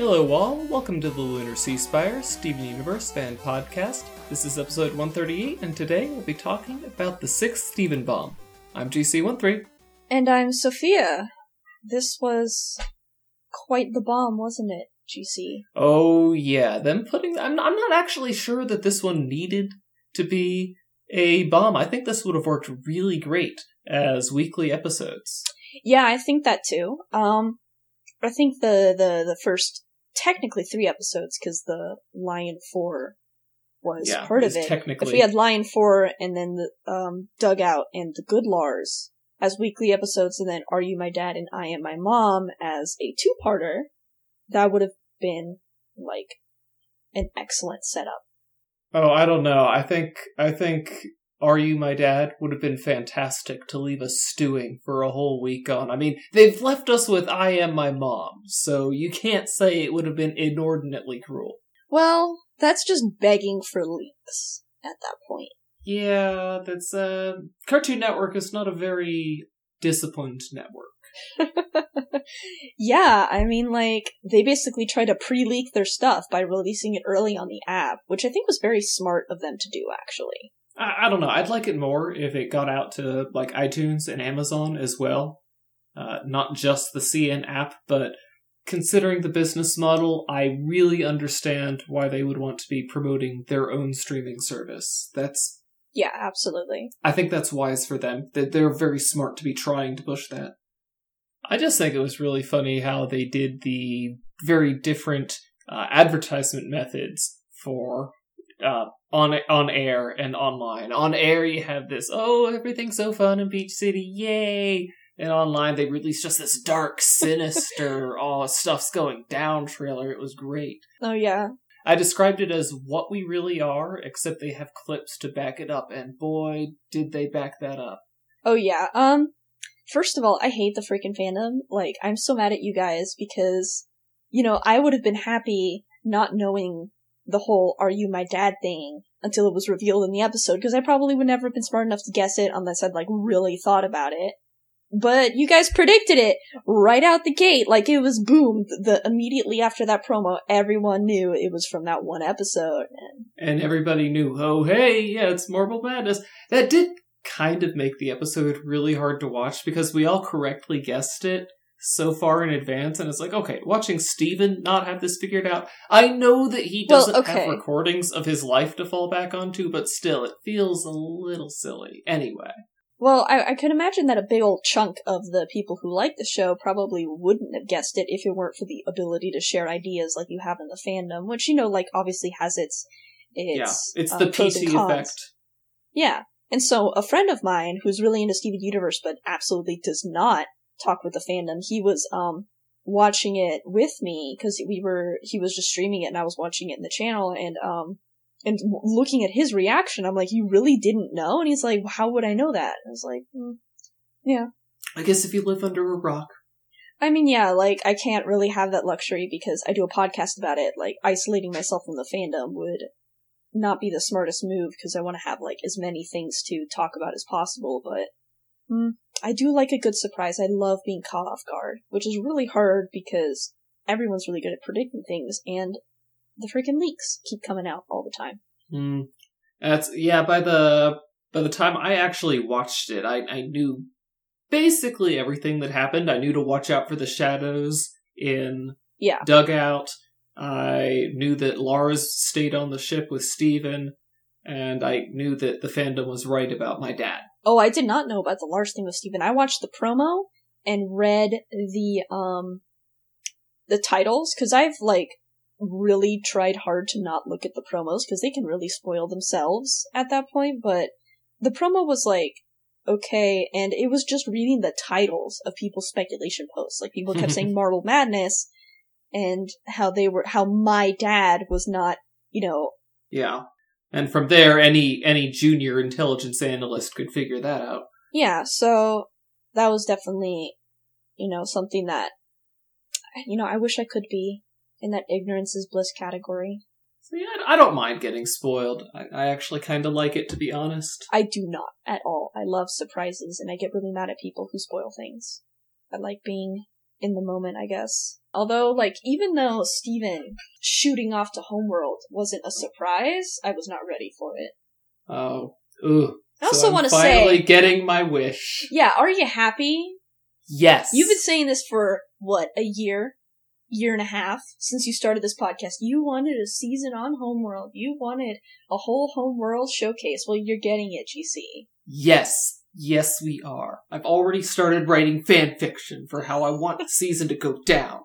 Hello, all. Welcome to the Lunar Sea Spire Steven Universe fan podcast. This is episode 138, and today we'll be talking about the sixth Steven bomb. I'm GC13. And I'm Sophia. This was quite the bomb, wasn't it, GC? Oh, yeah. Them putting. I'm, I'm not actually sure that this one needed to be a bomb. I think this would have worked really great as weekly episodes. Yeah, I think that too. Um, I think the, the, the first technically three episodes because the Lion Four was Yeah, part of it. technically- If we had Lion Four and then the um, Doug Out and the Good Lars as weekly episodes, and then Are You My Dad and I Am My Mom as a two-parter, that would have been like an excellent setup. Oh, I don't know. I think I think Are You My Dad would have been fantastic to leave us stewing for a whole week on. I mean, they've left us with I Am My Mom, so you can't say it would have been inordinately cruel. Well, that's just begging for leaks at that point. Yeah, that's uh Cartoon Network is not a very disciplined network. yeah, I mean, like, they basically try to pre leak their stuff by releasing it early on the app, which I think was very smart of them to do, actually. I, I don't know. I'd like it more if it got out to like iTunes and Amazon as well. Uh, not just the CN app, but considering the business model, I really understand why they would want to be promoting their own streaming service. That's Yeah, absolutely. I think that's wise for them. That they're very smart to be trying to push that. I just think it was really funny how they did the very different uh, advertisement methods for uh, on on air and online. On air, you have this, oh, everything's so fun in Beach City, yay! And online, they released just this dark, sinister, oh, stuff's going down trailer. It was great. Oh, yeah. I described it as what we really are, except they have clips to back it up, and boy, did they back that up. Oh, yeah. Um, first of all, I hate the freaking fandom. Like, I'm so mad at you guys because, you know, I would have been happy not knowing the whole Are You My Dad thing until it was revealed in the episode because I probably would never have been smart enough to guess it unless I'd, like, really thought about it. But you guys predicted it right out the gate. Like it was boom. The immediately after that promo, everyone knew it was from that one episode. And everybody knew, oh, hey, yeah, it's Marble Madness. That did kind of make the episode really hard to watch because we all correctly guessed it so far in advance, and it's like, okay, watching Steven not have this figured out, I know that he doesn't okay. have recordings of his life to fall back onto, but still, it feels a little silly. Anyway. Well, I, I could imagine that a big old chunk of the people who like the show probably wouldn't have guessed it if it weren't for the ability to share ideas like you have in the fandom, which you know, like obviously has its its yeah, it's uh, the PC effect. Yeah, and so a friend of mine who's really into Steven Universe but absolutely does not talk with the fandom, he was um watching it with me because we were he was just streaming it and I was watching it in the channel and um and looking at his reaction, I'm like, you really didn't know? And he's like, how would I know that? I was like, mm, yeah. I guess if you live under a rock. I mean, yeah, like, I can't really have that luxury because I do a podcast about it. Like, isolating myself from the fandom would not be the smartest move because I want to have, like, as many things to talk about as possible, but mm, I do like a good surprise. I love being caught off guard, which is really hard because everyone's really good at predicting things and the freaking leaks keep coming out all the time. Hmm. That's yeah. By the by the time I actually watched it, I I knew basically everything that happened. I knew to watch out for the shadows in Yeah. Doug Out. I knew that Lars stayed on the ship with Steven, and I knew that the fandom was right about my dad. Oh, I did not know about the Lars thing with Steven. I watched the promo and read the um the titles because I've like really tried hard to not look at the promos because they can really spoil themselves at that point. But the promo was like okay, and it was just reading the titles of people's speculation posts. Like people kept saying Marble Madness and how they were how my dad was not you know Yeah, and from there, any any junior intelligence analyst could figure that out. Yeah, so that was definitely, you know, something that, you know, I wish I could be in that ignorance is bliss category. So yeah, I don't mind getting spoiled. I, I actually kind of like it, to be honest. I do not at all. I love surprises and I get really mad at people who spoil things. I like being in the moment, I guess. Although, like, even though Steven shooting off to Homeworld wasn't a surprise, I was not ready for it. Oh, ooh. I also so want to say, finally getting my wish. yeah, are you happy? Yes. You've been saying this for, what, a year? Year and a half since you started this podcast. You wanted a season on Homeworld. You wanted a whole Homeworld showcase. Well, you're getting it, GC. Yes. Yes, we are. I've already started writing fan fiction for how I want the season to go down.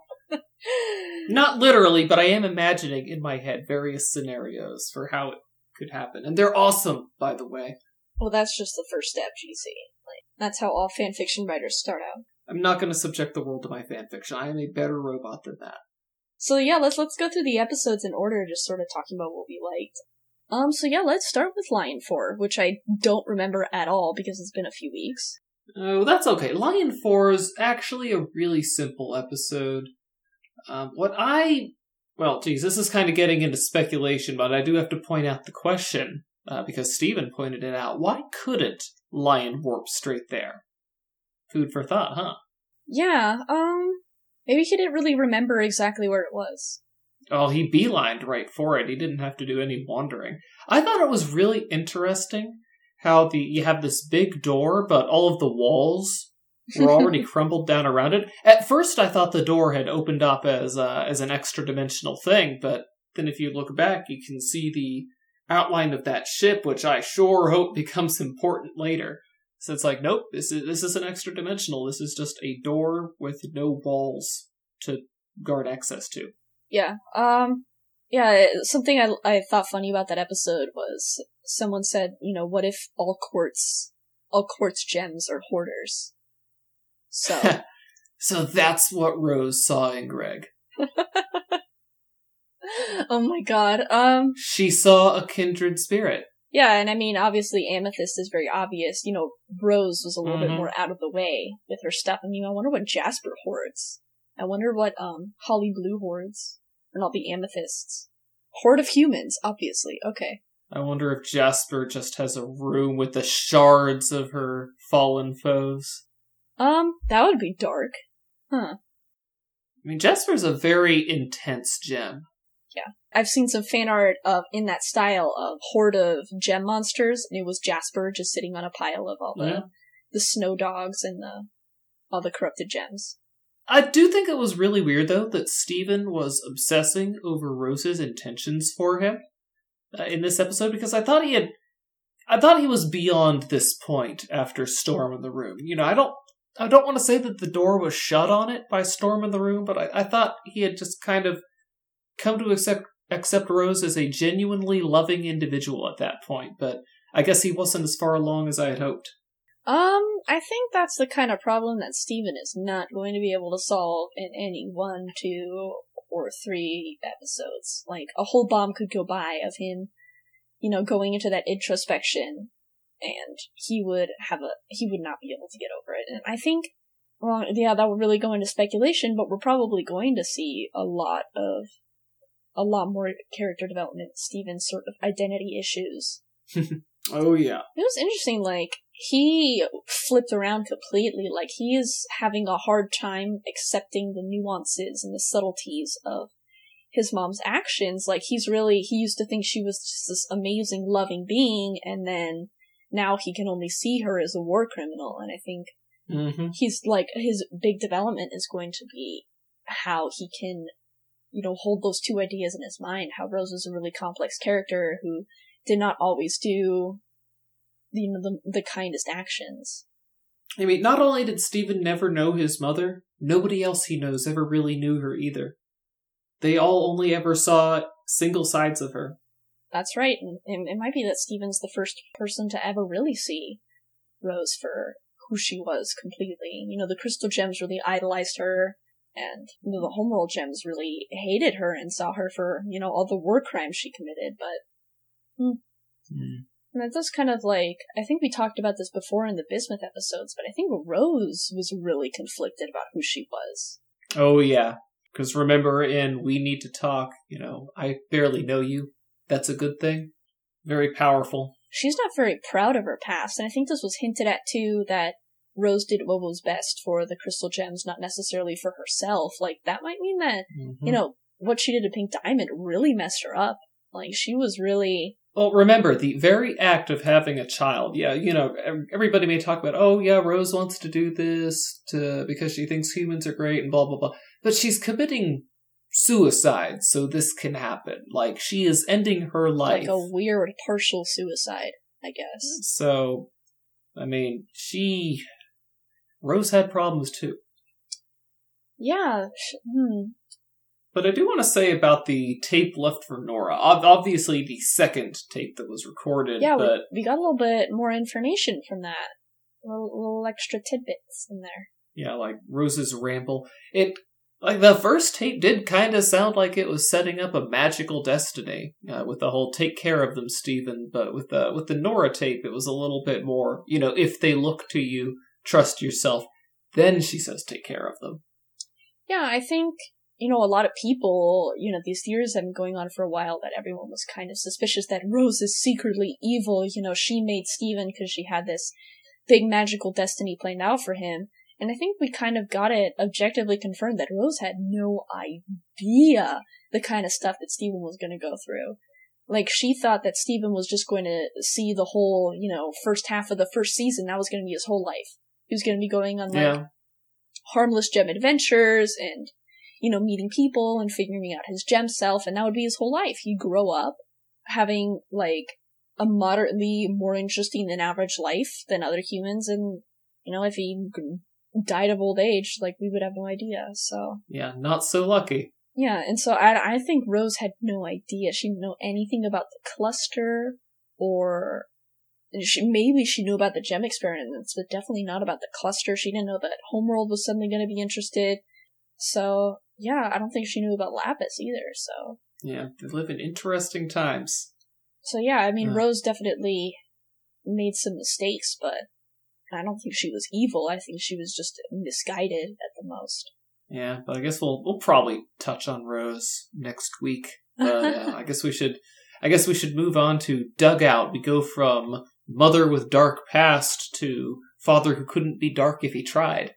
Not literally, but I am imagining in my head various scenarios for how it could happen. And they're awesome, by the way. Well, that's just the first step, GC. Like, that's how all fanfiction writers start out. I'm not going to subject the world to my fan fiction. I am a better robot than that. So yeah, let's let's go through the episodes in order, just sort of talking about what we liked. Um, so yeah, let's start with Lion Four, which I don't remember at all because it's been a few weeks. Oh, that's okay. Lion 4 is actually a really simple episode. Um, what I. Well, geez, this is kind of getting into speculation, but I do have to point out the question, uh, because Steven pointed it out. Why couldn't Lion warp straight there? Food for thought, huh? Yeah, um, maybe he didn't really remember exactly where it was. Oh, he beelined right for it. He didn't have to do any wandering. I thought it was really interesting how the you have this big door, but all of the walls were already crumbled down around it. At first, I thought the door had opened up as uh, as an extra dimensional thing, but then if you look back, you can see the outline of that ship, which I sure hope becomes important later. So it's like, nope, this is this is an extra dimensional. This is just a door with no walls to guard access to. Yeah. Um. Yeah. Something I I thought funny about that episode was someone said, you know, what if all quartz, all quartz gems are hoarders? So so that's what Rose saw in Greg. oh my god. Um. She saw a kindred spirit. Yeah, and I mean, obviously, Amethyst is very obvious. You know, Rose was a little bit Mhm. more out of the way with her stuff. I mean, I wonder what Jasper hoards. I wonder what um Holly Blue hoards, and not the amethysts. Horde of humans, obviously. Okay. I wonder if Jasper just has a room with the shards of her fallen foes. Um, that would be dark. Huh. I mean, Jasper's a very intense gem. Yeah. I've seen some fan art of in that style of horde of gem monsters, and it was Jasper just sitting on a pile of all the Yeah. the snow dogs and the all the corrupted gems. I do think it was really weird, though, that Steven was obsessing over Rose's intentions for him uh, in this episode because I thought he had. I thought he was beyond this point after Storm in the Room. You know, I don't. I don't want to say that the door was shut on it by Storm in the Room, but I, I thought he had just kind of come to accept accept Rose as a genuinely loving individual at that point. But I guess he wasn't as far along as I had hoped. Um, I think that's the kind of problem that Steven is not going to be able to solve in any one, two, or three episodes. Like, a whole bomb could go by of him, you know, going into that introspection, and he would have a, he would not be able to get over it. And I think, well, yeah, that would really go into speculation, but we're probably going to see a lot of, a lot more character development, Steven's sort of identity issues. Oh yeah. It was interesting, like, he flipped around completely. Like, he is having a hard time accepting the nuances and the subtleties of his mom's actions. Like, he's really, he used to think she was just this amazing, loving being, and then now he can only see her as a war criminal. And I think hmm he's like, his big development is going to be how he can, you know, hold those two ideas in his mind. How Rose is a really complex character who did not always do, you know, the, the kindest actions. I mean, not only did Steven never know his mother, nobody else he knows ever really knew her either. They all only ever saw single sides of her. That's right. And, it might be that Steven's the first person to ever really see Rose for who she was completely. You know, the Crystal Gems really idolized her, and you know, the Homeworld Gems really hated her and saw her for, you know, all the war crimes she committed. But hmm. Hmm. And that does kind of like, I think we talked about this before in the Bismuth episodes, but I think Rose was really conflicted about who she was. Oh, yeah. Because remember in We Need to Talk, you know, I barely know you. That's a good thing. Very powerful. She's not very proud of her past, and I think this was hinted at too that Rose did what was best for the crystal gems, not necessarily for herself. Like that might mean that Mhm. you know what she did to Pink Diamond really messed her up. Like she was really Well, remember the very act of having a child. Yeah, you know, everybody may talk about, oh yeah, Rose wants to do this to because she thinks humans are great and blah blah blah. But she's committing suicide, so this can happen. Like she is ending her life. like a weird partial suicide, I guess. So, I mean, she Rose had problems too. Yeah. sh- Hmm. But I do want to say about the tape left for Nora. Obviously, the second tape that was recorded, Yeah, but we, we got a little bit more information from that. Little, little extra tidbits in there. yeah, like Rose's ramble. It like the first tape did kind of sound like it was setting up a magical destiny uh, with the whole "take care of them, Steven." But with the with the Nora tape, it was a little bit more. You know, if they look to you, trust yourself. Then she says, "Take care of them." Yeah, I think, you know, a lot of people, you know, these theories have been going on for a while that everyone was kind of suspicious that Rose is secretly evil. You know, she made Steven because she had this big magical destiny planned out for him. And I think we kind of got it objectively confirmed that Rose had no idea the kind of stuff that Steven was going to go through. Like, she thought that Steven was just going to see the whole, you know, first half of the first season. That was going to be his whole life. He was going to be going on, like, Yeah, harmless gem adventures and you know meeting people and figuring out his gem self and that would be his whole life he'd grow up having like a moderately more interesting than average life than other humans and you know if he died of old age like we would have no idea so yeah, not so lucky. yeah and so i i think rose had no idea she didn't know anything about the cluster or she maybe she knew about the gem experiments, but definitely not about the cluster. She didn't know that Homeworld was suddenly going to be interested. So yeah, I don't think she knew about Lapis either. So Yeah, they live in interesting times. so yeah, I mean Huh. Rose definitely made some mistakes, but I don't think she was evil. I think she was just misguided at the most. Yeah, but I guess we'll we'll probably touch on Rose next week. But uh, I guess we should I guess we should move on to Doug Out. We go from mother with dark past to father who couldn't be dark if he tried.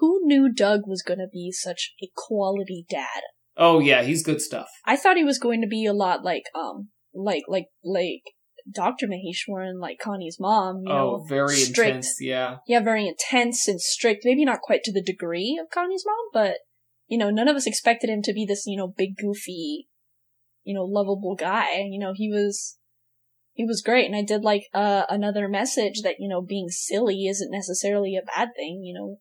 Who knew Doug was going to be such a quality dad? Oh yeah, he's good stuff. I thought he was going to be a lot like um like like like Dr. Maheshwaran, like Connie's mom, you know, oh, very strict. intense. Yeah, yeah, very intense and strict. Maybe not quite to the degree of Connie's mom, but you know, none of us expected him to be this, you know, big goofy, you know, lovable guy. You know, he was he was great, and I did like uh another message that you know being silly isn't necessarily a bad thing. You know,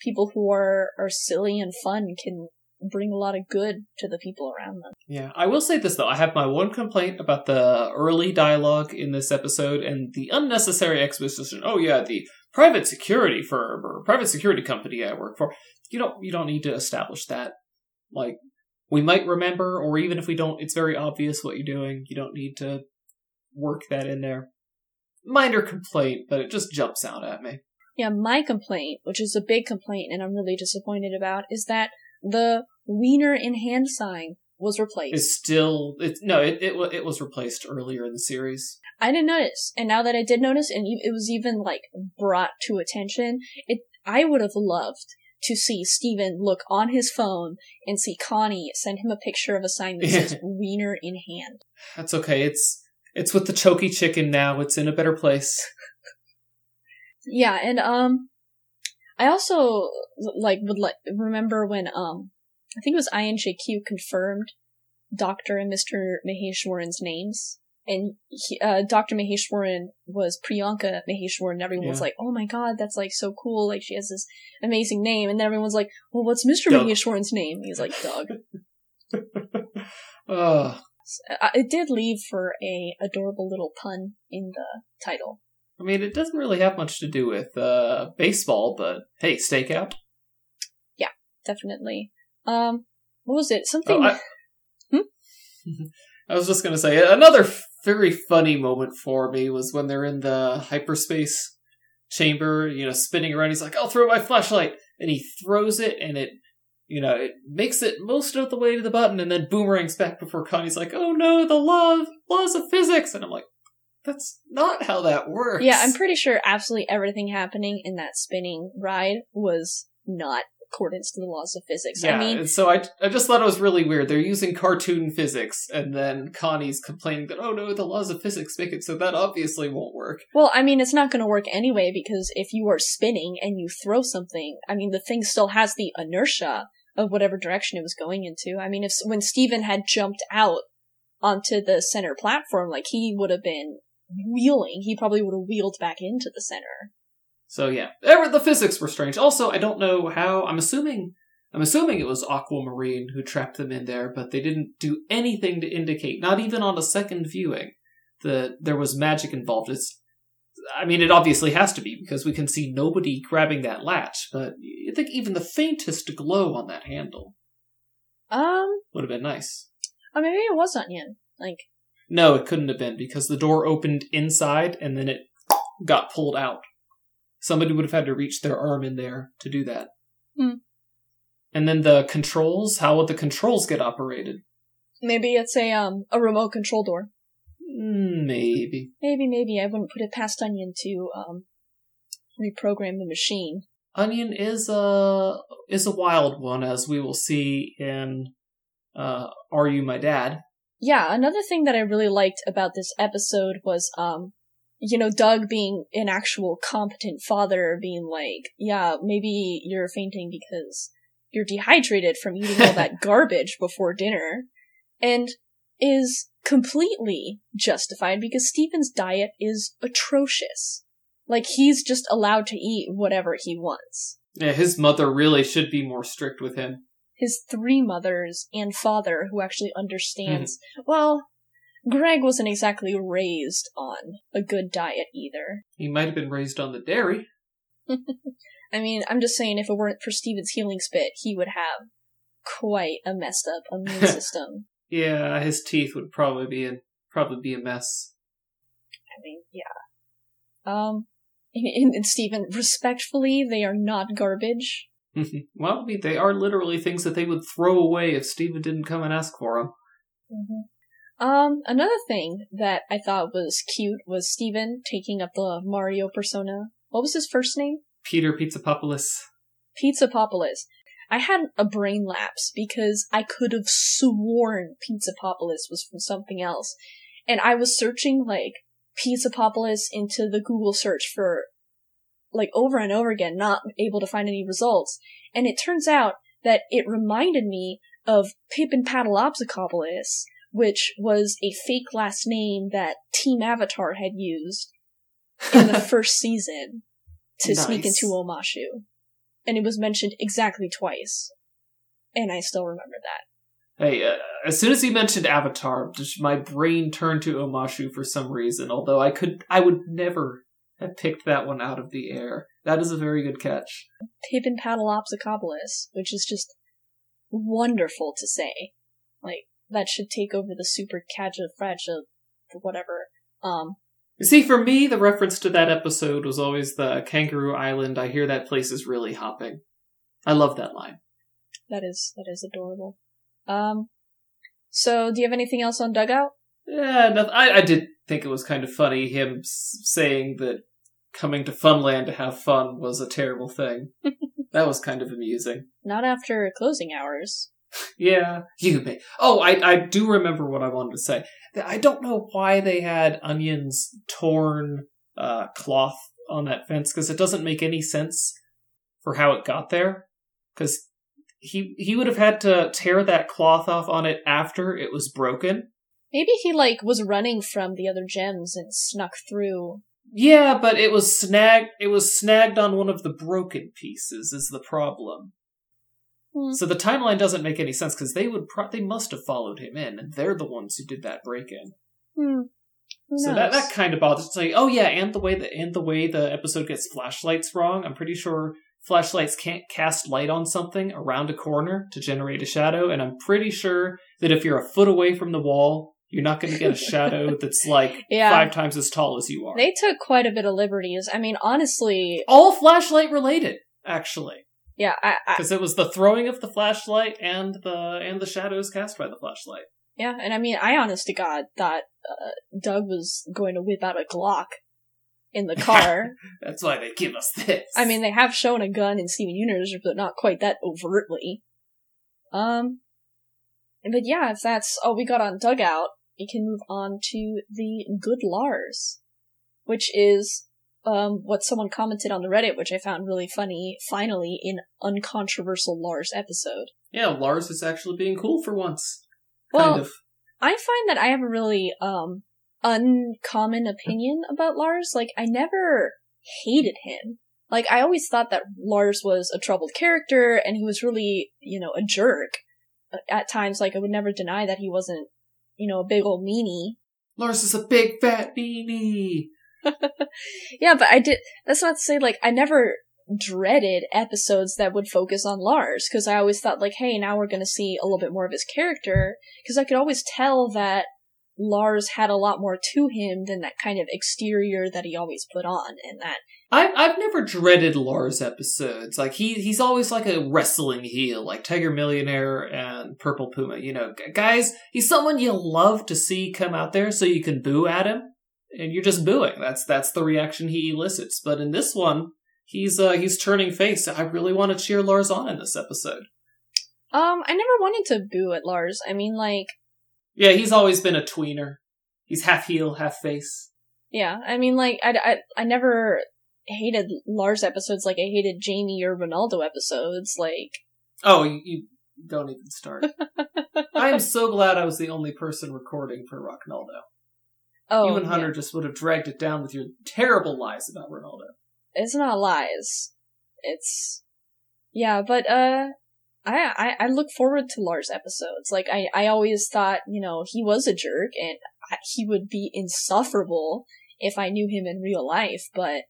people who are are silly and fun can bring a lot of good to the people around them. yeah. I will say this though. I have my one complaint about the early dialogue in this episode and the unnecessary exposition. Oh yeah, the private security firm or private security company I work for. You don't you don't need to establish that. Like we might remember, or even if we don't, it's very obvious what you're doing. You don't need to work that in there. Minor complaint, but it just jumps out at me. Yeah, my complaint, which is a big complaint and I'm really disappointed about, is that the wiener in hand sign was replaced. It's still it's no, it it, it was replaced earlier in the series. I didn't notice, and now that I did notice, and it was even like brought to attention, it I would have loved to see Steven look on his phone and see Connie send him a picture of a sign that says wiener in hand. That's okay. It's it's with the choky chicken now. It's in a better place. Yeah, and um, I also like would like remember when um, I think it was INJQ confirmed Doctor and Mister Maheshwaran's names, and he, uh, Doctor Maheshwaran was Priyanka Maheshwaran. And everyone was Yeah. like, "Oh my god, that's like so cool! Like she has this amazing name." And then everyone's like, "Well, what's Mister Maheshwaran's name?" He's like, "Doug." Uh, it did leave for a adorable little pun in the title. I mean, it doesn't really have much to do with uh, baseball, but hey, stakeout. Yeah, definitely. Um, what was it? Something. Oh, I, Hmm? I was just gonna say another f- very funny moment for me was when they're in the hyperspace chamber, you know, spinning around. He's like, "I'll throw my flashlight," and he throws it, and it, you know, it makes it most of the way to the button, and then boomerangs back before Connie's like, "Oh no, the law laws of physics," and I'm like, that's not how that works. Yeah, I'm pretty sure absolutely everything happening in that spinning ride was not accordance to the laws of physics. Yeah, I mean, and so I, I just thought it was really weird. They're using cartoon physics, and then Connie's complaining that, oh no, the laws of physics make it so that obviously won't work. well, I mean, it's not going to work anyway because if you are spinning and you throw something, I mean, the thing still has the inertia of whatever direction it was going into. I mean, if when Steven had jumped out onto the center platform, like he would have been wheeling, he probably would have wheeled back into the center. So yeah, the physics were strange. Also, I don't know how. I'm assuming. I'm assuming it was Aquamarine who trapped them in there, but they didn't do anything to indicate, not even on a second viewing, that there was magic involved. It's, I mean, it obviously has to be because we can see nobody grabbing that latch, but you think even the faintest glow on that handle Um, would have been nice. or maybe it was Onion. Like, No, it couldn't have been because the door opened inside and then it got pulled out. Somebody would have had to reach their arm in there to do that. Hmm. And then the controls, how would the controls get operated? maybe it's a, um, a remote control door. Mm, Maybe. Maybe, maybe I wouldn't put it past Onion to, um, reprogram the machine. Onion is a is a wild one, as we will see in uh, "Are You My Dad?" Yeah, another thing that I really liked about this episode was, um, you know, Doug being an actual competent father, being like, yeah, maybe you're fainting because you're dehydrated from eating all that garbage before dinner, and is completely justified because Steven's diet is atrocious. Like, he's just allowed to eat whatever he wants. Yeah, his mother really should be more strict with him. His three mothers and father who actually understands. Well, Greg wasn't exactly raised on a good diet either. He might have been raised on the dairy. I mean, I'm just saying if it weren't for Steven's healing spit, he would have quite a messed up immune system. Yeah, his teeth would probably be in probably be a mess. I mean, yeah. Um, and, and Steven, respectfully, they are not garbage. Well, I mean, they are literally things that they would throw away if Steven didn't come and ask for them. Um, another thing that I thought was cute was Steven taking up the Mario persona. What was his first name? Peter Pizzapopoulos. Pizza Populus. I had a brain lapse because I could have sworn Pizzapopoulos was from something else. And I was searching like Pizzapopoulos into the Google search for like over and over again, not able to find any results. And it turns out that it reminded me of Pippinpaddleopsicopolis, which was a fake last name that Team Avatar had used in the first season to sneak into Omashu. And it was mentioned exactly twice. And I still remember that. Hey, uh, as soon as he mentioned Avatar, my brain turned to Omashu for some reason. Although I could, I would never have picked that one out of the air. That is a very good catch. Pippinpaddleopsicopolis, which is just wonderful to say. Like, that should take over the super fragile, whatever. Um, You see, for me, the reference to that episode was always the Kangaroo Island. I hear that place is really hopping. I love that line. that is, that is adorable. Um, so do you have anything else on Doug Out? Yeah, no, I, I did think it was kind of funny him saying that coming to Funland to have fun was a terrible thing. that was kind of amusing. Not after closing hours. Yeah, you may. Oh, I, I do remember what I wanted to say. I don't know why they had Onion's torn uh, cloth on that fence because it doesn't make any sense for how it got there. Because he he would have had to tear that cloth off on it after it was broken. Maybe he, like, was running from the other gems and snuck through. Yeah, but it was snagged. It was snagged on one of the broken pieces. Is the problem? Hmm. So the timeline doesn't make any sense because they would pro- they must have followed him in, and they're the ones who did that break in. Who So that that kind of bothers. It's like, oh yeah, and the way the and the way the episode gets flashlights wrong. I'm pretty sure flashlights can't cast light on something around a corner to generate a shadow, and I'm pretty sure that if you're a foot away from the wall, you're not going to get a shadow that's like Yeah. five times as tall as you are. They took quite a bit of liberties. I mean, honestly, All flashlight related, actually, yeah, I, I, because it was the throwing of the flashlight and the and the shadows cast by the flashlight. Yeah, and I mean, I honest to God thought uh, Doug was going to whip out a Glock in the car. That's why they give us this. I mean, they have shown a gun in Steven Universe, but not quite that overtly. Um, but yeah, if that's all we got on Doug Out, we can move on to the Good Lars, which is um, what someone commented on the Reddit, which I found really funny. Finally, an uncontroversial Lars episode. yeah, Lars is actually being cool for once. Well, kind of. I find that I have a really um uncommon opinion about Lars. Like I never hated him. Like I always thought that Lars was a troubled character and he was really, you know, a jerk. At times, like I would never deny that he wasn't, you know, a big old meanie. Lars is a big fat meanie. Yeah, but I did. That's not to say like I never dreaded episodes that would focus on Lars because I always thought like, hey, now we're gonna see a little bit more of his character because I could always tell that Lars had a lot more to him than that kind of exterior that he always put on, and that I've I've never dreaded Lars episodes. Like he he's always like a wrestling heel, like Tiger Millionaire and Purple Puma. You know, guys, he's someone you love to see come out there, so you can boo at him, and you're just booing. That's that's the reaction he elicits. But in this one, he's uh he's turning face. I really want to cheer Lars on in this episode. um I never wanted to boo at Lars. I mean, like Yeah, he's always been a tweener. He's half heel, half face. yeah, I mean, like I I, I never hated Lars episodes like I hated Jamie or Ronaldo episodes. Like Oh, you, you don't even start. I am so glad I was the only person recording for Rocknaldo. oh, you and Hunter yeah. just would have dragged it down with your terrible lies about Ronaldo. it's not lies. It's yeah, but uh I, I I look forward to Lars episodes. Like I I always thought, you know, he was a jerk and I, he would be insufferable if I knew him in real life, but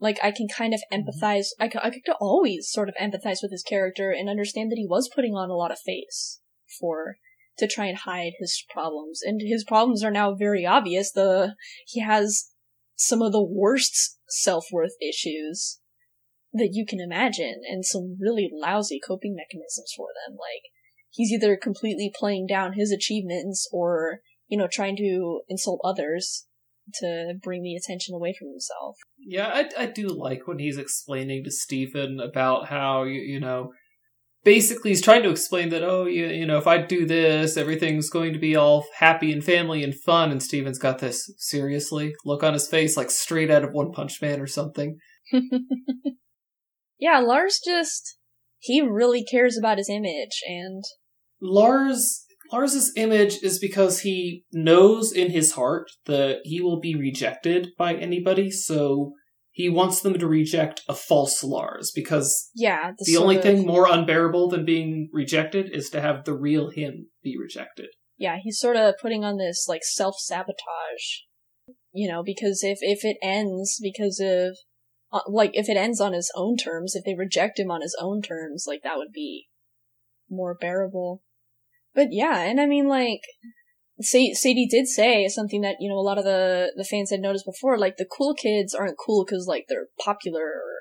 like I can kind of mm-hmm. empathize I could, I could always sort of empathize with his character and understand that he was putting on a lot of face for to try and hide his problems. And his problems are now very obvious. The he has some of the worst self-worth issues that you can imagine and some really lousy coping mechanisms for them. Like, he's either completely playing down his achievements or, you know, trying to insult others to bring the attention away from himself. Yeah, I, I do like when he's explaining to Steven about how, you, you know, basically he's trying to explain that, oh, you, you know, if I do this, everything's going to be all happy and family and fun. And Steven's got this seriously look on his face, like straight out of One Punch Man or something. yeah, Lars just, he really cares about his image and Lars Lars's image is because he knows in his heart that he will be rejected by anybody, so he wants them to reject a false Lars because yeah, the sort only of- thing more unbearable than being rejected is to have the real him be rejected. yeah, he's sort of putting on this like self sabotage, you know, because if if it ends because of like if it ends on his own terms, if they reject him on his own terms, like that would be more bearable. But yeah, and I mean like Sadie did say something that you know a lot of the the fans had noticed before, like the cool kids aren't cool because like they're popular or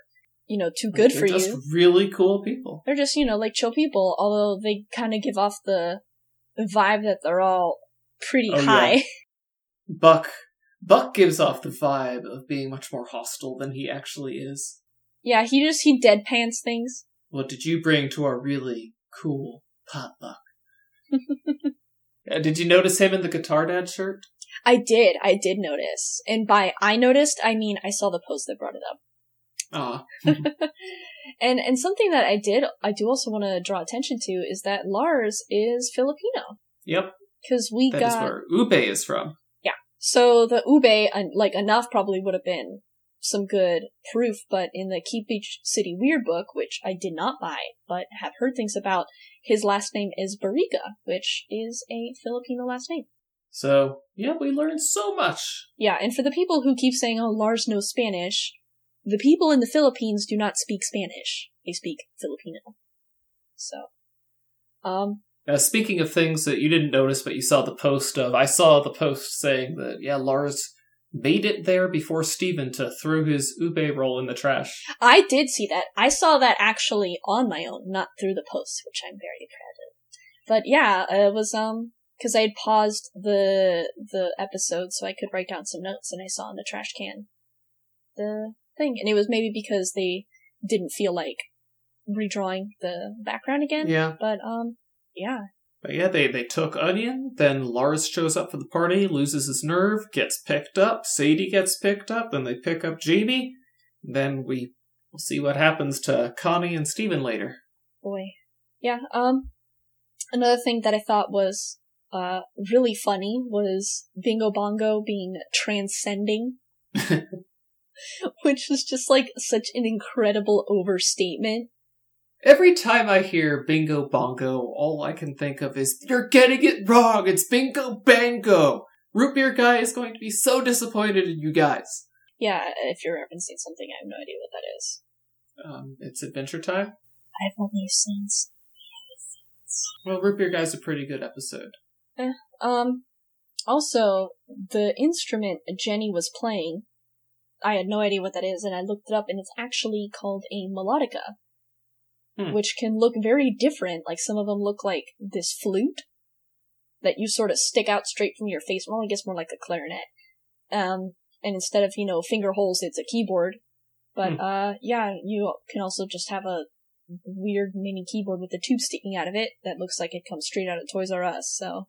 you know too good They're for just you. really cool people. They're just you know like chill people, although they kind of give off the the vibe that they're all pretty Oh, yeah. high. Buck Buck gives off the vibe of being much more hostile than he actually is. Yeah, he just he deadpans things. What did you bring to our really cool potluck? Uh, did you notice him in the Guitar Dad shirt? I did, I did notice, and by I noticed, I mean I saw the post that brought it up. Ah, And and something that I did, I do also want to draw attention to is that Lars is Filipino yep, because we that is got where Ube is from. So the ube like enough probably would have been some good proof, but in the Keep Beach City Weird book, which I did not buy but have heard things about, his last name is Barriga, which is a Filipino last name. So, yeah, we learned so much. Yeah, and for the people who keep saying, oh, Lars knows Spanish, the people in the Philippines do not speak Spanish. They speak Filipino. So, um, Now, speaking of things that you didn't notice but you saw the post of, I saw the post saying that, yeah, Lars made it there before Steven to throw his ube roll in the trash. I did see that. I saw that actually on my own, not through the post, which I'm very proud of. But yeah, it was, um, because I had paused the the episode so I could write down some notes, and I saw in the trash can the thing, and it was maybe because they didn't feel like redrawing the background again. Yeah. But um, yeah, But yeah, they, they took Onion, then Lars shows up for the party, loses his nerve, gets picked up, Sadie gets picked up, then they pick up Jamie, then we will see what happens to Connie and Steven later. boy, yeah. Um, another thing that I thought was uh really funny was Bingo Bongo being transcending. Which was just like such an incredible overstatement. Every time I hear Bingo Bongo, all I can think of is, You're getting it wrong! It's Bingo Bango! Root Beer Guy is going to be so disappointed in you guys. Yeah, if you're referencing something, I have no idea what that is. Um, it's Adventure Time. I've only seen. Well, Root Beer Guy's a pretty good episode. Um, also, the instrument Jenny was playing, I had no idea what that is, and I looked it up, and it's actually called a melodica, Hmm. which can look very different. Like some of them look like this flute that you sort of stick out straight from your face. Well, I guess more like a clarinet. Um, and instead of you know finger holes, it's a keyboard. But Hmm. uh, yeah, you can also just have a weird mini keyboard with a tube sticking out of it that looks like it comes straight out of Toys R Us. So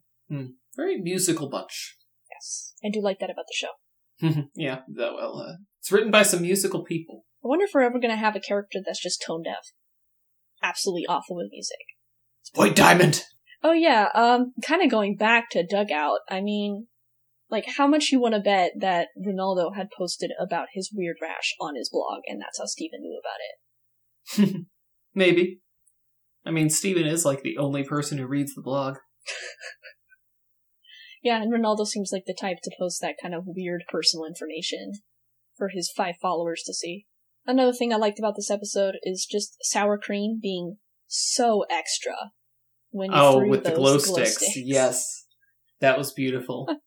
Very musical bunch. yes, I do like that about the show. yeah, well, uh, it's written by some musical people. I wonder if we're ever gonna have a character that's just tone deaf. Absolutely awful with music. White Diamond! Oh yeah, um, kind of going back to Doug Out, I mean, like, how much you want to bet that Ronaldo had posted about his weird rash on his blog, and that's how Steven knew about it? Maybe. I mean, Steven is like the only person who reads the blog. Yeah, and Ronaldo seems like the type to post that kind of weird personal information for his five followers to see. Another thing I liked about this episode is just sour cream being so extra when you Oh, threw with the those glow, sticks. Yes. That was beautiful.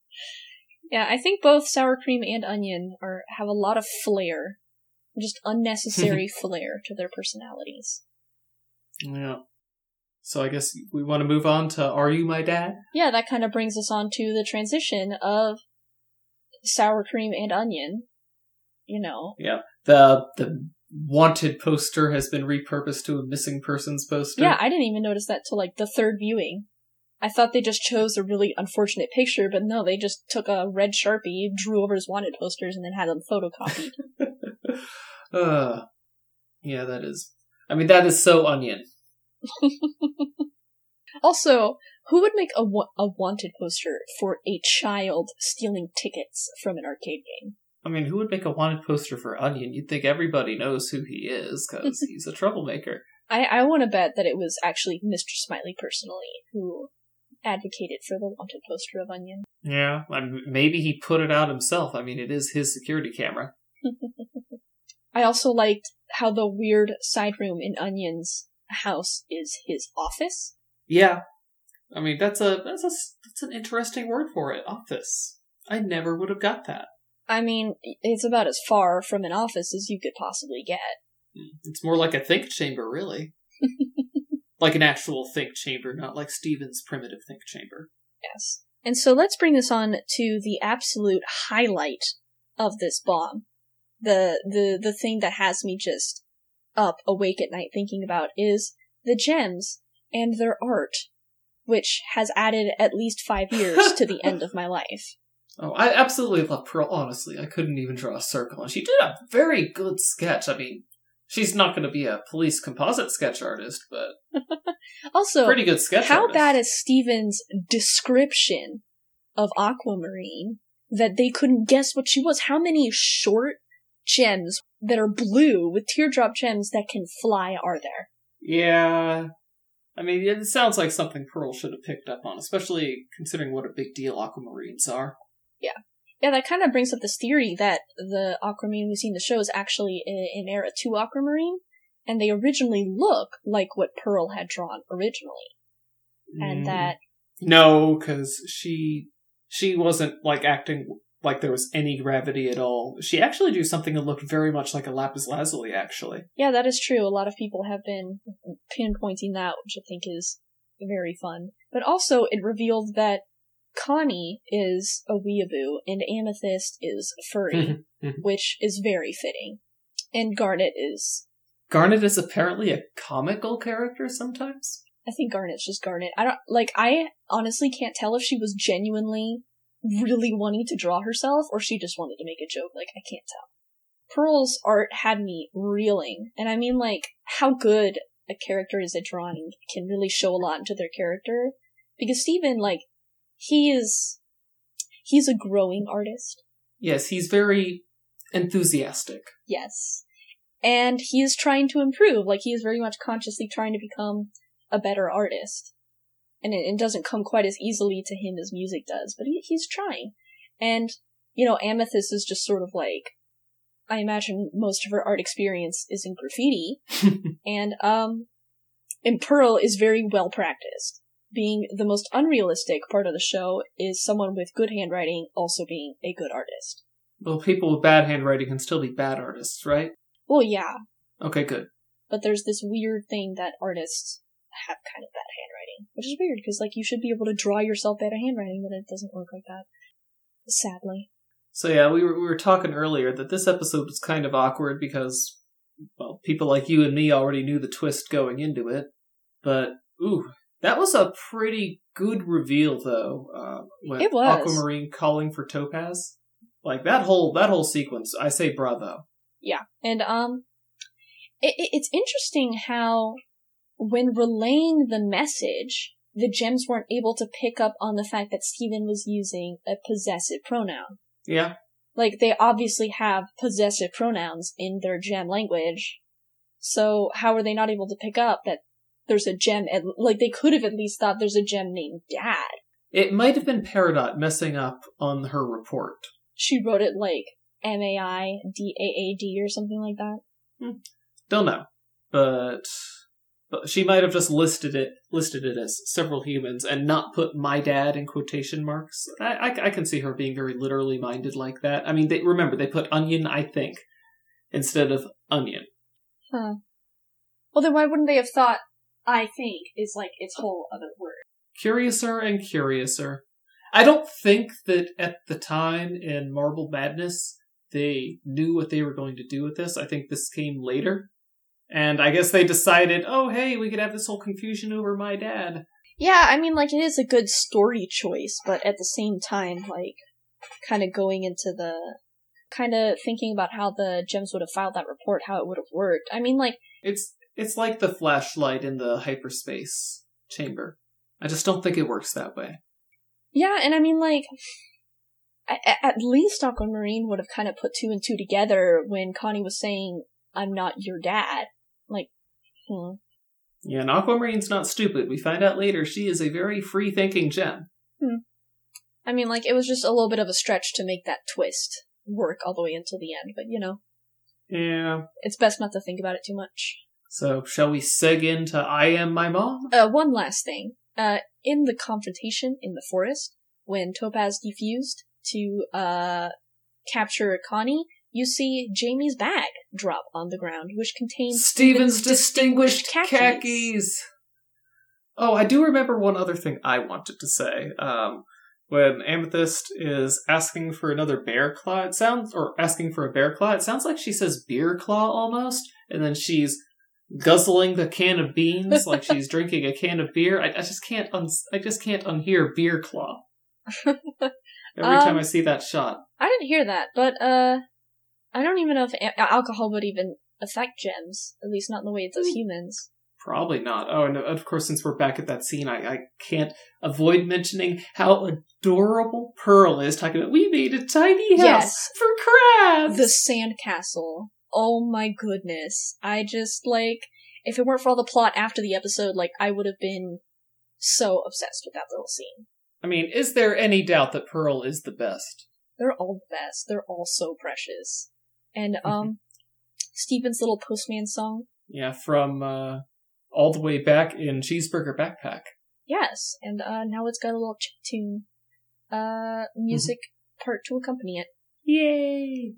Yeah, I think both sour cream and onion are have a lot of flair, just unnecessary flair to their personalities. yeah. So I guess we want to move on to Are You My Dad? Yeah, that kind of brings us on to the transition of sour cream and onion. You know, Yeah. The the wanted poster has been repurposed to a missing persons poster. yeah, I didn't even notice that till like the third viewing. I thought they just chose a really unfortunate picture, but no, they just took a red sharpie, drew over his wanted posters, and then had them photocopied. uh, yeah, that is. I mean, that is so onion. Also, who would make a, wa- a wanted poster for a child stealing tickets from an arcade game? I mean, who would make a wanted poster for Onion? You'd think everybody knows who he is because he's a troublemaker. I, I want to bet that it was actually Mr. Smiley personally who advocated for the wanted poster of Onion. Yeah, mean, maybe he put it out himself. I mean, it is his security camera. I also liked how the weird side room in Onion's house is his office. Yeah, I mean that's a that's a that's an interesting word for it. Office. I never would have got that. I mean, it's about as far from an office as you could possibly get. Mm, it's more like a think chamber, really. like an actual think chamber, not like Steven's primitive think chamber. Yes. And so let's bring this on to the absolute highlight of this bomb. The the the thing that has me just up awake at night thinking about is the gems and their art, which has added at least five years to the end of my life. Oh, I absolutely love Pearl. Honestly, I couldn't even draw a circle, and she did a very good sketch. I mean, she's not going to be a police composite sketch artist, but Also, pretty good sketch. how artist. bad is Steven's description of Aquamarine that they couldn't guess what she was? How many short gems that are blue with teardrop gems that can fly are there? Yeah. I mean, it sounds like something Pearl should have picked up on, especially considering what a big deal aquamarines are. Yeah, Yeah, that kind of brings up this theory that the Aquamarine we see in the show is actually an Era 2 Aquamarine, and they originally look like what Pearl had drawn originally. And Mm. that, No, because she she wasn't like acting like there was any gravity at all. She actually drew something that looked very much like a lapis lazuli. Actually, yeah, that is true. A lot of people have been pinpointing that, which I think is very fun. But also, it revealed that Connie is a weeaboo and Amethyst is furry, mhm. which is very fitting. And Garnet is. Garnet is apparently a comical character sometimes. I think Garnet's just Garnet. I don't like. I honestly can't tell if she was genuinely really wanting to draw herself or she just wanted to make a joke. Like I can't tell. Pearl's art had me reeling, and I mean like how good a character is at drawing can really show a lot into their character. Because Steven, like, he is he's a growing artist. Yes, he's very enthusiastic. Yes. And he is trying to improve. Like he is very much consciously trying to become a better artist. And it, it doesn't come quite as easily to him as music does, but he, he's trying. And, you know, Amethyst is just sort of like, I imagine most of her art experience is in graffiti. and, um, and Pearl is very well practiced. Being the most unrealistic part of the show is someone with good handwriting also being a good artist. Well, people with bad handwriting can still be bad artists, right? Well, yeah, Okay, good. but there's this weird thing that artists have kind of bad handwriting, which is weird because like you should be able to draw yourself better handwriting, but it doesn't work like that. Sadly. So yeah, we were we were talking earlier that this episode was kind of awkward because well, people like you and me already knew the twist going into it. But ooh, that was a pretty good reveal though. Uh, when It was. Aquamarine calling for Topaz. Like that whole that whole sequence, I say bravo. Yeah, and um, it, it, it's interesting how when relaying the message, the gems weren't able to pick up on the fact that Steven was using a possessive pronoun. Yeah, Like they obviously have possessive pronouns in their gem language. So how are they not able to pick up that there's a gem at, like they could have at least thought there's a gem named Dad. it might have been Peridot messing up on her report. She wrote it like M A I D A A D or something like that. Hmm. Don't know, but but she might have just listed it listed it as several humans and not put my dad in quotation marks. I, I, I can see her being very literally minded like that. I mean, they remember they put onion, I think, instead of onion. Huh. Well then why wouldn't they have thought I think is like its whole other word? Curiouser and curiouser. I don't think that at the time in Marble Madness they knew what they were going to do with this. I think this came later. And I guess they decided, oh hey, we could have this whole confusion over my dad. Yeah, I mean like it is a good story choice, but at the same time, like kind of going into the kind of thinking about how the gems would have filed that report, how it would have worked. I mean like It's it's like the flashlight in the hyperspace chamber. I just don't think it works that way. Yeah, and I mean, like, at least Aquamarine would have kind of put two and two together when Connie was saying, I'm not your dad. Like, hmm. Yeah, and Aquamarine's not stupid. We find out later she is a very free thinking gem. Hmm. I mean, like, it was just a little bit of a stretch to make that twist work all the way until the end, but you know, Yeah. it's best not to think about it too much. So shall we seg into I am my mom? Uh, one last thing. Uh, in the confrontation in the forest, when Topaz defused to, uh, capture Connie, you see Jamie's bag drop on the ground, which contains Steven's distinguished khakis. khakis. Oh, I do remember one other thing I wanted to say. Um, when Amethyst is asking for another bear claw, it sounds, or asking for a bear claw, it sounds like she says beer claw almost, and then she's guzzling the can of beans like she's drinking a can of beer. I, I just can't, un- I just can't unhear beer claw. Every time Um, I see that shot. I didn't hear that, but uh, I don't even know if a- alcohol would even affect gems. At least not in the way it does Hmm. humans. Probably not. Oh, and of course, since we're back at that scene, I, I can't avoid mentioning how adorable Pearl is talking about. We made a tiny house Yes. for crabs. The sandcastle. Oh my goodness! I just like if it weren't for all the plot after the episode, like I would have been so obsessed with that little scene. I mean, is there any doubt that Pearl is the best? They're all the best. They're all so precious. And Mm-hmm. um, Steven's little postman song. Yeah, from uh, all the way back in Cheeseburger Backpack. Yes, and uh, now it's got a little chip tune, uh, music Mm-hmm. part to accompany it. Yay!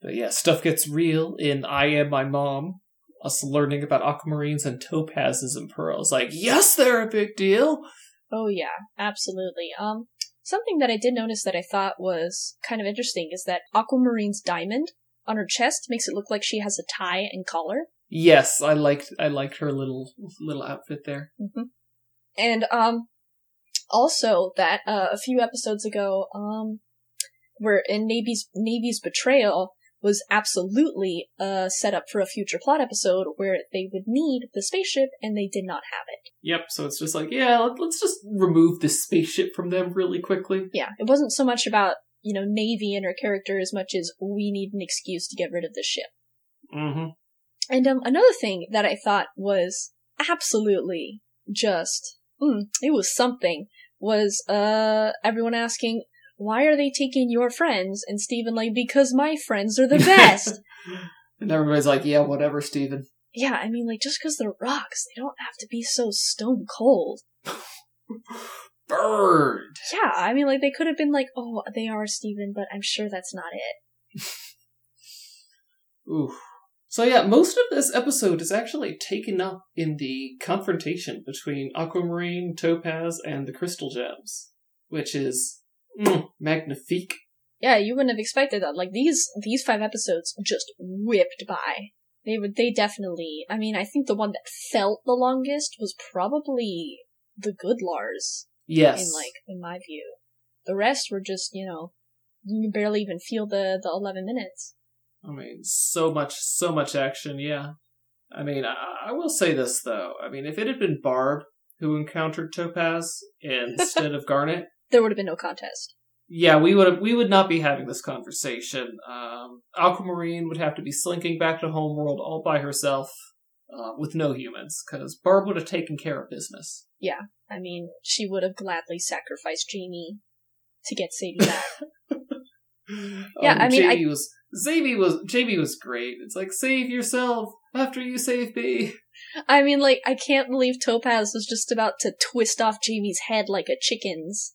But yeah, stuff gets real in I Am My Mom. Us learning about aquamarines and topazes and pearls. Like, yes, they're a big deal. Oh yeah, absolutely. Um, Something that I did notice that I thought was kind of interesting is that Aquamarine's diamond on her chest makes it look like she has a tie and collar. Yes, I liked I liked her little little outfit there. hmm And um, also that uh, a few episodes ago, um, where in Navy's Navy's betrayal was absolutely a setup for a future plot episode where they would need the spaceship and they did not have it. Yep. So it's just like, yeah, let- let's just remove this spaceship from them really quickly. Yeah, it wasn't so much about you know Navy and her character as much as we need an excuse to get rid of the ship. Mm-hmm. And um, another thing that I thought was absolutely just, mm, it was something, was uh everyone asking, why are they taking your friends? And Steven like, because my friends are the best. and everybody's like, yeah, whatever, Steven. yeah, I mean, like, just because they're rocks, they don't have to be so stone cold. Burned. Yeah, I mean, like, they could have been like, oh, they are Steven, but I'm sure that's not it. Ooh. So yeah, most of this episode is actually taken up in the confrontation between Aquamarine, Topaz, and the Crystal Gems, which is mm, magnifique. Yeah, you wouldn't have expected that. Like, these, these five episodes just whipped by. They would, they definitely, I mean, I think the one that felt the longest was probably the good Lars, Yes. in like, in my view. The rest were just, you know, you can barely even feel the, the 11 minutes. I mean, so much, so much action, yeah. I mean, I, I will say this though. I mean, if it had been Barb who encountered Topaz instead of Garnet, There would have been no contest. yeah, we would have, we would not be having this conversation. Um, Aquamarine would have to be slinking back to Homeworld all by herself, uh, with no humans, because Barb would have taken care of business. Yeah, I mean, she would have gladly sacrificed Jamie to get Sadie back. Yeah, Um, I mean, I- was Jamie was Jamie was great. It's like save yourself after you save me. I mean, like, I can't believe Topaz was just about to twist off Jamie's head like a chicken's.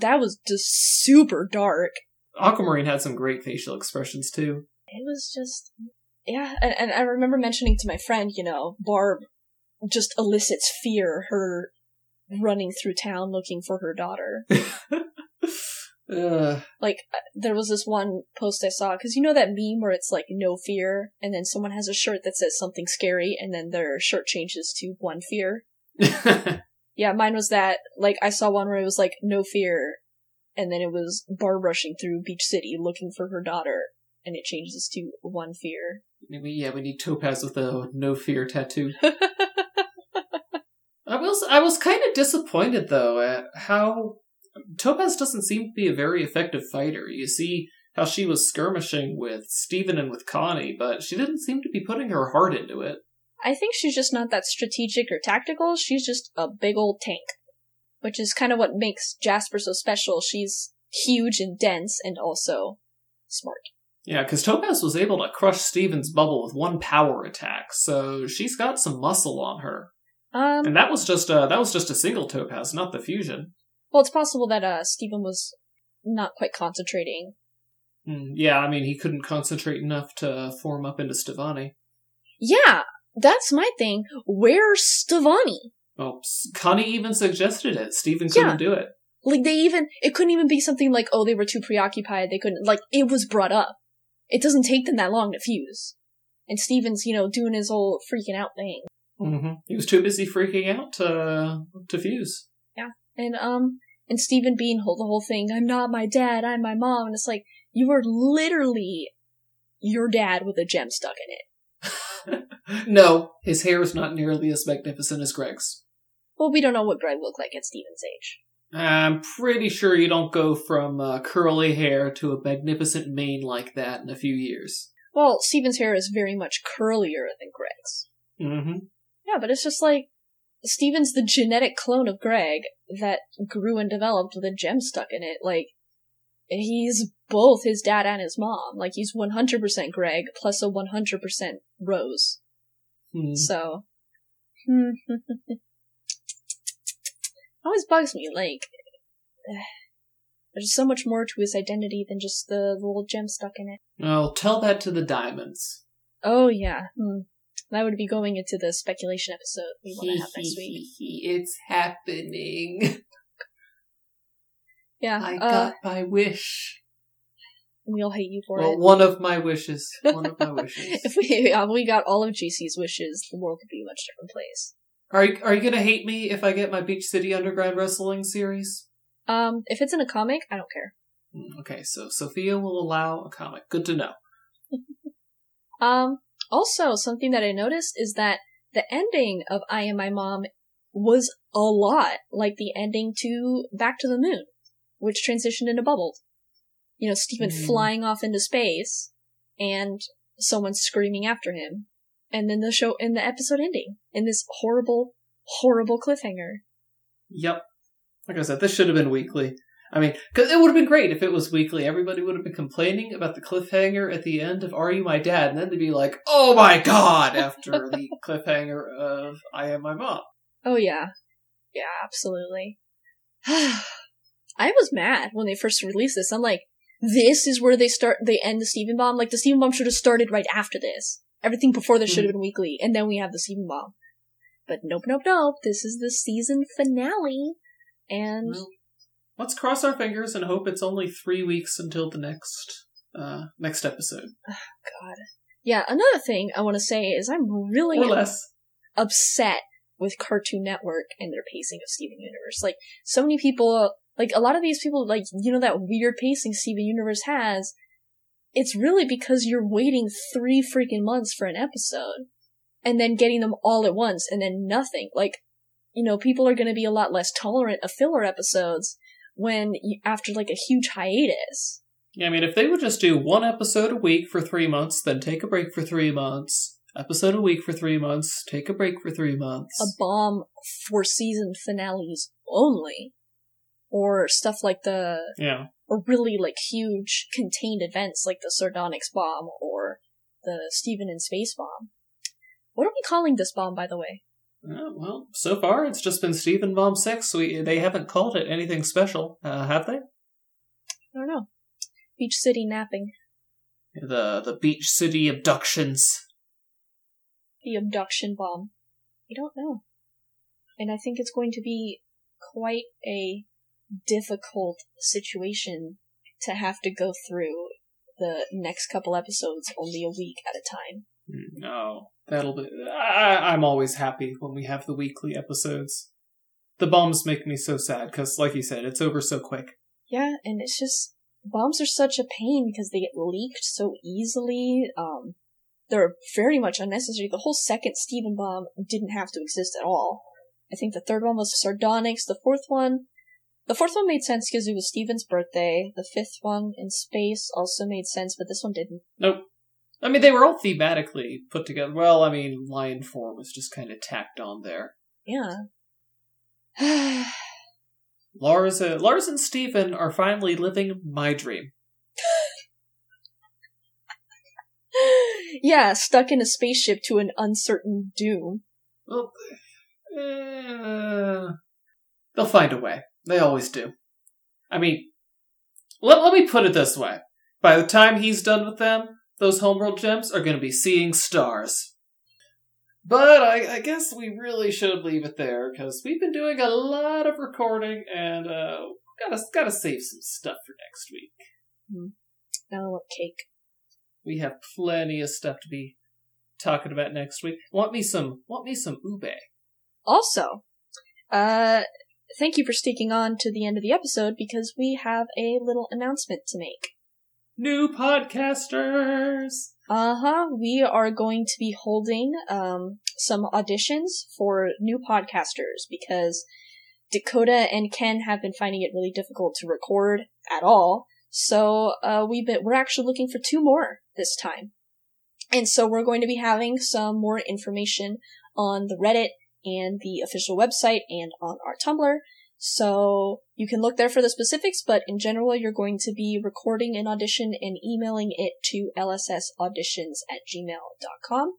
That was just super dark. Aquamarine had some great facial expressions too. It was just, yeah. And, and I remember mentioning to my friend, you know, Barb just elicits fear. Her running through town looking for her daughter. uh, Like, uh, there was this one post I saw, because you know that meme where it's like no fear, and then someone has a shirt that says something scary, and then their shirt changes to one fear. Yeah, mine was that. Like, I saw one where it was like, no fear, and then it was Barb rushing through Beach City looking for her daughter, and it changes to one fear. Maybe, yeah, we need Topaz with a no fear tattoo. I was I was kind of disappointed though at how Topaz doesn't seem to be a very effective fighter. You see how she was skirmishing with Steven and with Connie, but she didn't seem to be putting her heart into it. I think she's just not that strategic or tactical, she's just a big old tank. Which is kind of what makes Jasper so special. She's huge and dense, and also smart. Yeah, because Topaz was able to crush Steven's bubble with one power attack, so she's got some muscle on her. Um, And that was just a that was just a single Topaz, not the fusion. well, it's possible that, uh, Steven was not quite concentrating. Hmm, yeah, I mean he couldn't concentrate enough to form up into Stevonnie. Yeah, that's my thing. Where's Stevonnie? Well, Connie even suggested it. Steven couldn't Yeah. do it. Like they even it couldn't even be something like oh they were too preoccupied they couldn't like it was brought up. It doesn't take them that long to fuse. And Steven's you know doing his whole freaking out thing. Mm-hmm. He was too busy freaking out to to fuse. Yeah, and um and Steven being whole the whole thing I'm not my dad I'm my mom and it's like you are literally your dad with a gem stuck in it. no, his hair is not nearly as magnificent as Greg's. Well we don't know what Greg looked like at Steven's age. I'm pretty sure you don't go from uh, curly hair to a magnificent mane like that in a few years. Well Steven's hair is very much curlier than Greg's. Mm-hmm. Yeah, but it's just like Steven's the genetic clone of Greg that grew and developed with a gem stuck in it. Like he's both his dad and his mom. Like he's 100% Greg plus a 100% Rose. Hmm. So hmm. always bugs me like there's so much more to his identity than just the little gem stuck in it. Well, tell that to the diamonds. Oh yeah. Hmm. That would be going into the speculation episode we want to have next week. it's happening. Yeah. I uh, got my wish. we all hate you for Well, it. one of my wishes. One of my wishes. if we we got all of GC's wishes, the world could be a much different place. Are you, are you gonna hate me if I get my Beach City Underground Wrestling series? Um, if it's in a comic, I don't care. Hmm, Okay, so Sophia will allow a comic. Good to know. Um, also, something that I noticed is that the ending of I Am My Mom was a lot like the ending to Back to the Moon, which transitioned into Bubbled. You know, Steven Hmm. flying off into space and someone screaming after him. And then the show, and the episode ending in this horrible, horrible cliffhanger. Yep. Like I said, this should have been weekly. I mean, because it would have been great if it was weekly. Everybody would have been complaining about the cliffhanger at the end of Are You My Dad? And then they'd be like, oh my god, after the cliffhanger of I Am My Mom. Oh yeah. Yeah, absolutely. I was mad when they first released this. I'm like, this is where they start, they end the Steven Bomb. Like, the Steven Bomb should have started right after this. Everything before this should have been weekly, and then we have the Steven Bomb. But nope, nope, nope. This is the season finale. And Well, let's cross our fingers and hope it's only three weeks until the next uh next episode. God. Yeah, another thing I want to say is I'm really less. upset with Cartoon Network and their pacing of Steven Universe. Like, so many people, like, a lot of these people, like, you know, that weird pacing Steven Universe has, it's really because you're waiting three freaking months for an episode, and then getting them all at once, and then nothing. Like, you know, people are gonna be a lot less tolerant of filler episodes when, you, after, like, a huge hiatus. Yeah, I mean, if they would just do one episode a week for three months, then take a break for three months, episode a week for three months, take a break for three months. a bomb for season finales only. Or stuff like the, yeah. or really like huge contained events like the Sardonyx bomb or the Steven in Space bomb. What are we calling this bomb, by the way? Uh, well, so far it's just been Steven Bomb 6. We, they haven't called it anything special, uh, have they? I don't know. Beach City napping. The the Beach City abductions. The abduction bomb. I don't know. And I think it's going to be quite a difficult situation to have to go through the next couple episodes only a week at a time. No, that'll be. I, I'm always happy when we have the weekly episodes. The bombs make me so sad because, like you said, it's over so quick. Yeah, and it's just bombs are such a pain because they get leaked so easily. Um, they're very much unnecessary. The whole second Steven bomb didn't have to exist at all. I think the third one was Sardonyx. The fourth one, the fourth one made sense because it was Steven's birthday. The fifth one in space also made sense, but this one didn't. Nope. I mean, they were all thematically put together. Well, I mean, Lion 4 was just kind of tacked on there. Yeah. Lars, uh, Lars and Steven are finally living my dream. yeah, stuck in a spaceship to an uncertain doom. Well, uh, they'll find a way. They always do. I mean, let, let me put it this way. By the time he's done with them, those homeworld gems are going to be seeing stars. But I, I guess we really should leave it there because we've been doing a lot of recording and uh, gotta gotta save some stuff for next week. Now what cake? We have plenty of stuff to be talking about next week. Want me some? Want me some ube? Also, uh, thank you for sticking on to the end of the episode because we have a little announcement to make. New podcasters. Uh huh. We are going to be holding um some auditions for new podcasters because Dakota and Ken have been finding it really difficult to record at all. So uh we've been we're actually looking for two more this time. And so we're going to be having some more information on the Reddit and the official website and on our Tumblr. So you can look there for the specifics, but in general, you're going to be recording an audition and emailing it to lssauditions at gmail.com.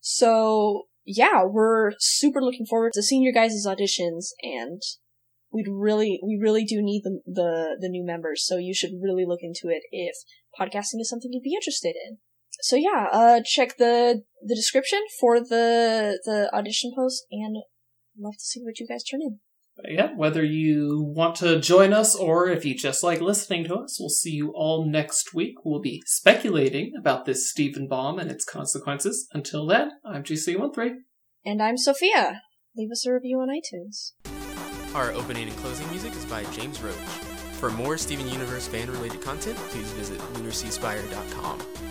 So yeah, we're super looking forward to seeing your guys' auditions and we'd really, we really do need the, the, the new members. So you should really look into it if podcasting is something you'd be interested in. So yeah, uh, check the, the description for the, the audition post and love to see what you guys turn in. yeah, whether you want to join us or if you just like listening to us, we'll see you all next week. We'll be speculating about this Steven bomb and its consequences. Until then, I'm GC13. And I'm Sophia. Leave us a review on iTunes. Our opening and closing music is by James Roach. For more Steven Universe fan related content, please visit lunarseaspire.com.